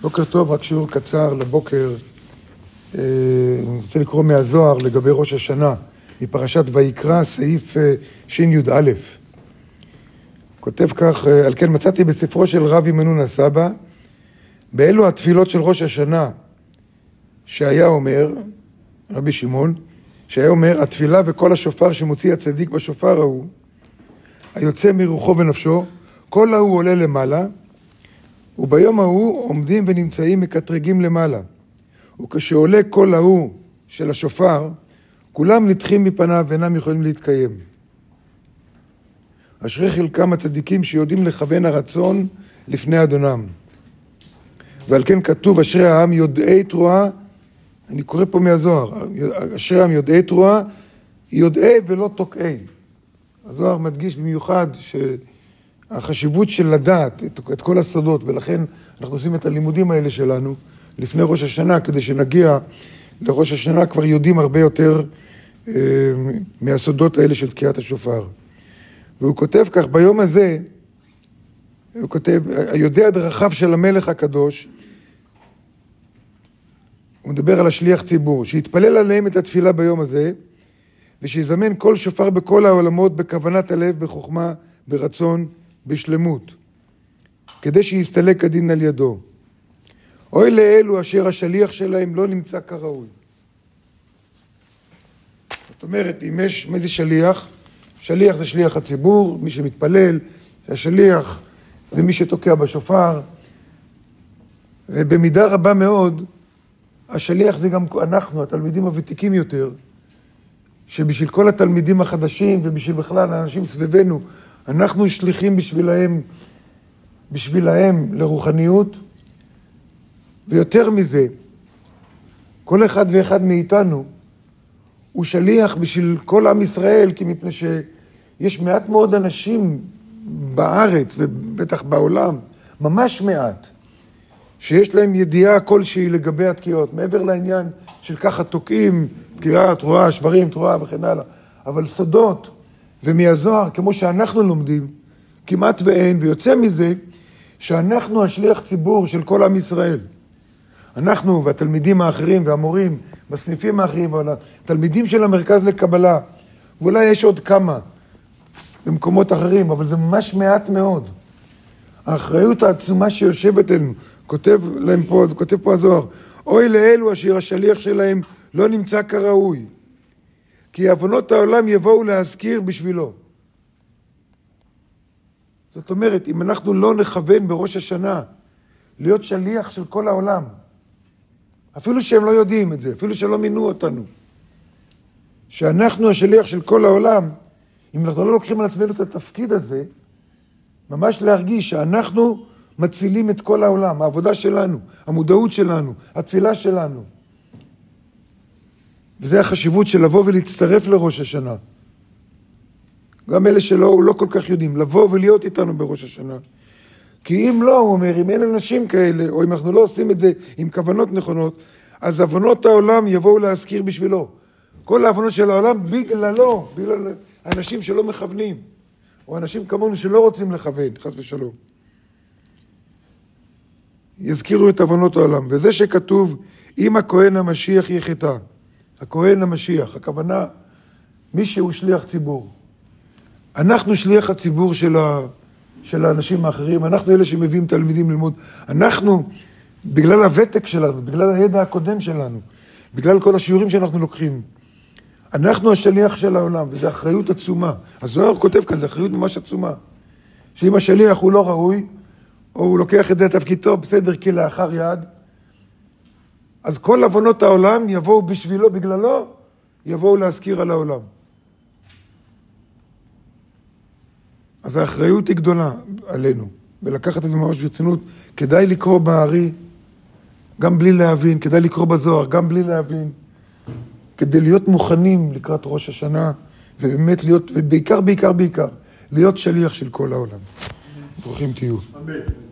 בוקר טוב, רק שיעור קצר לבוקר. אה, אני רוצה לקרוא מהזוהר לגבי ראש השנה, מפרשת ויקרא, סעיף אה, שי"א. כותב כך, אה, על כן מצאתי בספרו של רבי מנון הסבא, באלו התפילות של ראש השנה, שהיה אומר, רבי שמעון, שהיה אומר, התפילה וקול השופר שמוציא הצדיק בשופר ההוא, היוצא מרוחו ונפשו, כל ההוא עולה למעלה, וביום ההוא עומדים ונמצאים מקטרגים למעלה. וכשעולה קול ההוא של השופר, כולם נדחים מפניו ואינם יכולים להתקיים. אשרי חלקם הצדיקים שיודעים לכוון הרצון לפני אדונם. ועל כן כתוב, אשרי העם יודעי תרועה, אני קורא פה מהזוהר, אשרי העם יודעי תרועה, יודעי ולא תוקעי. הזוהר מדגיש במיוחד ש... החשיבות של לדעת את, את כל הסודות, ולכן אנחנו עושים את הלימודים האלה שלנו לפני ראש השנה, כדי שנגיע לראש השנה כבר יודעים הרבה יותר אה, מהסודות האלה של תקיעת השופר. והוא כותב כך, ביום הזה, הוא כותב, היודע דרכיו של המלך הקדוש, הוא מדבר על השליח ציבור, שיתפלל עליהם את התפילה ביום הזה, ושיזמן כל שופר בכל העולמות בכוונת הלב, בחוכמה, ברצון, בשלמות, כדי שיסתלק הדין על ידו. אוי לאלו אשר השליח שלהם לא נמצא כראוי. זאת אומרת, אם יש איזה שליח, שליח זה שליח הציבור, מי שמתפלל, השליח זה מי שתוקע בשופר, ובמידה רבה מאוד, השליח זה גם אנחנו, התלמידים הוותיקים יותר, שבשביל כל התלמידים החדשים ובשביל בכלל האנשים סביבנו, אנחנו שליחים בשבילהם, בשבילהם לרוחניות, ויותר מזה, כל אחד ואחד מאיתנו הוא שליח בשביל כל עם ישראל, כי מפני שיש מעט מאוד אנשים בארץ ובטח בעולם, ממש מעט, שיש להם ידיעה כלשהי לגבי התקיעות, מעבר לעניין של ככה תוקעים, תקיעה, תרועה, שברים, תרועה וכן הלאה, אבל סודות, ומהזוהר, כמו שאנחנו לומדים, כמעט ואין, ויוצא מזה שאנחנו השליח ציבור של כל עם ישראל. אנחנו והתלמידים האחרים והמורים בסניפים האחרים, אבל התלמידים של המרכז לקבלה, ואולי יש עוד כמה במקומות אחרים, אבל זה ממש מעט מאוד. האחריות העצומה שיושבת אלינו, כותב להם פה, כותב פה הזוהר, אוי לאלו אשר השליח שלהם לא נמצא כראוי. כי עוונות העולם יבואו להזכיר בשבילו. זאת אומרת, אם אנחנו לא נכוון בראש השנה להיות שליח של כל העולם, אפילו שהם לא יודעים את זה, אפילו שלא מינו אותנו, שאנחנו השליח של כל העולם, אם אנחנו לא לוקחים על עצמנו את התפקיד הזה, ממש להרגיש שאנחנו מצילים את כל העולם, העבודה שלנו, המודעות שלנו, התפילה שלנו. וזה החשיבות של לבוא ולהצטרף לראש השנה. גם אלה שלא לא כל כך יודעים, לבוא ולהיות איתנו בראש השנה. כי אם לא, הוא אומר, אם אין אנשים כאלה, או אם אנחנו לא עושים את זה עם כוונות נכונות, אז עוונות העולם יבואו להזכיר בשבילו. כל העוונות של העולם בגללו, בגלל אנשים שלא מכוונים, או אנשים כמונו שלא רוצים לכוון, חס ושלום. יזכירו את עוונות העולם. וזה שכתוב, אם הכהן המשיח יחטא. הכהן המשיח, הכוונה, מי שהוא שליח ציבור. אנחנו שליח הציבור של, ה, של האנשים האחרים, אנחנו אלה שמביאים תלמידים ללמוד. אנחנו, בגלל הוותק שלנו, בגלל הידע הקודם שלנו, בגלל כל השיעורים שאנחנו לוקחים, אנחנו השליח של העולם, וזו אחריות עצומה. הזוהר כותב כאן, זו אחריות ממש עצומה. שאם השליח הוא לא ראוי, או הוא לוקח את זה לתפקידו בסדר כלאחר יד, אז כל עוונות העולם יבואו בשבילו, בגללו, יבואו להזכיר על העולם. אז האחריות היא גדולה עלינו, ולקחת את זה ממש ברצינות. כדאי לקרוא בארי, גם בלי להבין, כדאי לקרוא בזוהר, גם בלי להבין, כדי להיות מוכנים לקראת ראש השנה, ובאמת להיות, ובעיקר, בעיקר, בעיקר, להיות שליח של כל העולם. ברוכים תהיו. אמן.